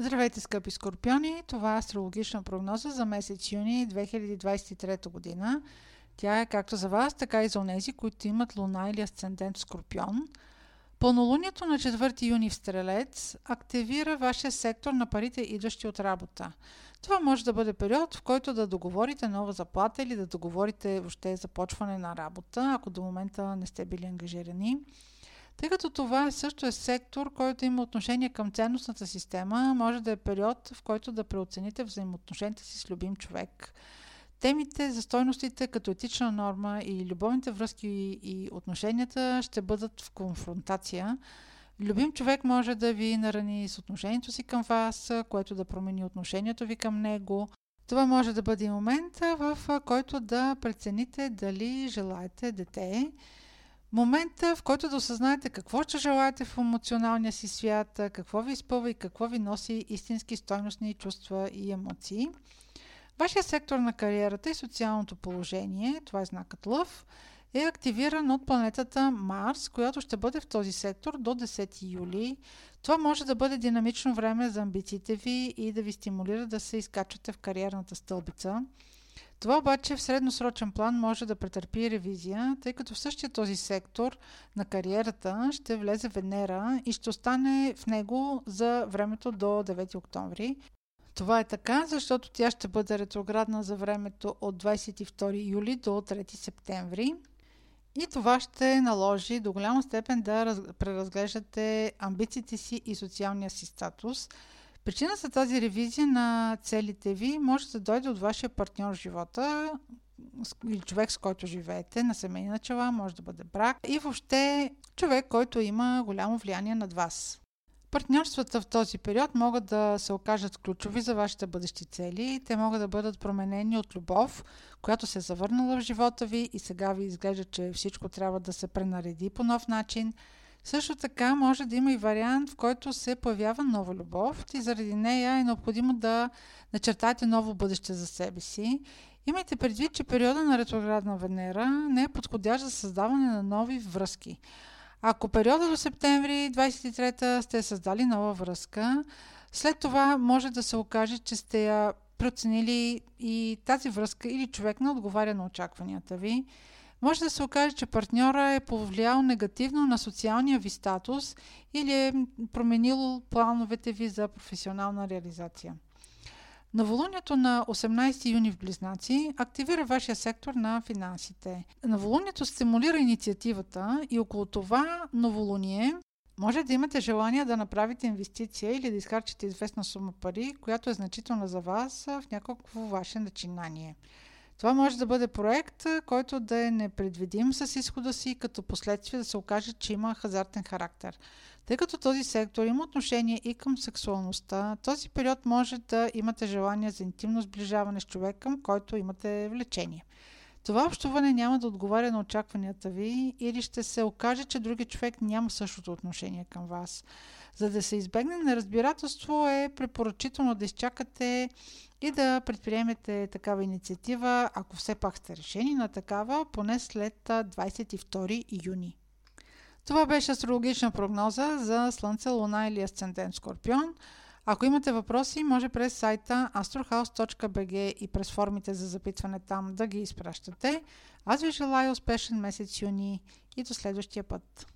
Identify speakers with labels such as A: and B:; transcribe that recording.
A: Здравейте, скъпи скорпиони! Това е астрологична прогноза за месец юни 2023 година. Тя е както за вас, така и за онези, които имат луна или асцендент скорпион. Пълнолунието на 4 юни в Стрелец активира вашия сектор на парите, идващи от работа. Това може да бъде период, в който да договорите нова заплата или да договорите въобще започване на работа, ако до момента не сте били ангажирани. Тъй като това също е сектор, който има отношение към ценностната система, може да е период, в който да преоцените взаимоотношенията си с любим човек. Темите за стойностите като етична норма и любовните връзки и отношенията ще бъдат в конфронтация. Любим човек може да ви нарани с отношението си към вас, което да промени отношението ви към него. Това може да бъде и момент, в който да прецените дали желаете дете Момента, в който да осъзнаете какво ще желаете в емоционалния си свят, какво ви изпълва и какво ви носи истински стойностни чувства и емоции. Вашия сектор на кариерата и социалното положение, това е знакът Лъв, е активиран от планетата Марс, която ще бъде в този сектор до 10 юли. Това може да бъде динамично време за амбициите ви и да ви стимулира да се изкачате в кариерната стълбица. Това обаче в средносрочен план може да претърпи ревизия, тъй като в същия този сектор на кариерата ще влезе Венера и ще остане в него за времето до 9 октомври. Това е така, защото тя ще бъде ретроградна за времето от 22 юли до 3 септември. И това ще наложи до голяма степен да преразглеждате амбициите си и социалния си статус – Причина за тази ревизия на целите ви може да дойде от вашия партньор в живота или човек, с който живеете, на семейни начала, може да бъде брак и въобще човек, който има голямо влияние над вас. Партньорствата в този период могат да се окажат ключови за вашите бъдещи цели. Те могат да бъдат променени от любов, която се е завърнала в живота ви и сега ви изглежда, че всичко трябва да се пренареди по нов начин – също така може да има и вариант, в който се появява нова любов и заради нея е необходимо да начертаете ново бъдеще за себе си. Имайте предвид, че периода на ретроградна Венера не е подходящ за създаване на нови връзки. Ако периода до септември 23 сте създали нова връзка, след това може да се окаже, че сте я проценили и тази връзка или човек не отговаря на очакванията ви. Може да се окаже, че партньора е повлиял негативно на социалния ви статус или е променил плановете ви за професионална реализация. Новолунието на 18 юни в Близнаци активира вашия сектор на финансите. Новолунието стимулира инициативата и около това новолуние може да имате желание да направите инвестиция или да изхарчите известна сума пари, която е значителна за вас в някакво ваше начинание. Това може да бъде проект, който да е непредвидим с изхода си, като последствие да се окаже, че има хазартен характер. Тъй като този сектор има отношение и към сексуалността, този период може да имате желание за интимно сближаване с човек, към който имате влечение. Това общуване няма да отговаря на очакванията ви или ще се окаже, че други човек няма същото отношение към вас. За да се избегне неразбирателство е препоръчително да изчакате и да предприемете такава инициатива, ако все пак сте решени на такава, поне след 22 юни. Това беше астрологична прогноза за Слънце, Луна или Асцендент Скорпион. Ако имате въпроси, може през сайта astrohouse.bg и през формите за запитване там да ги изпращате. Аз ви желая успешен месец юни и до следващия път.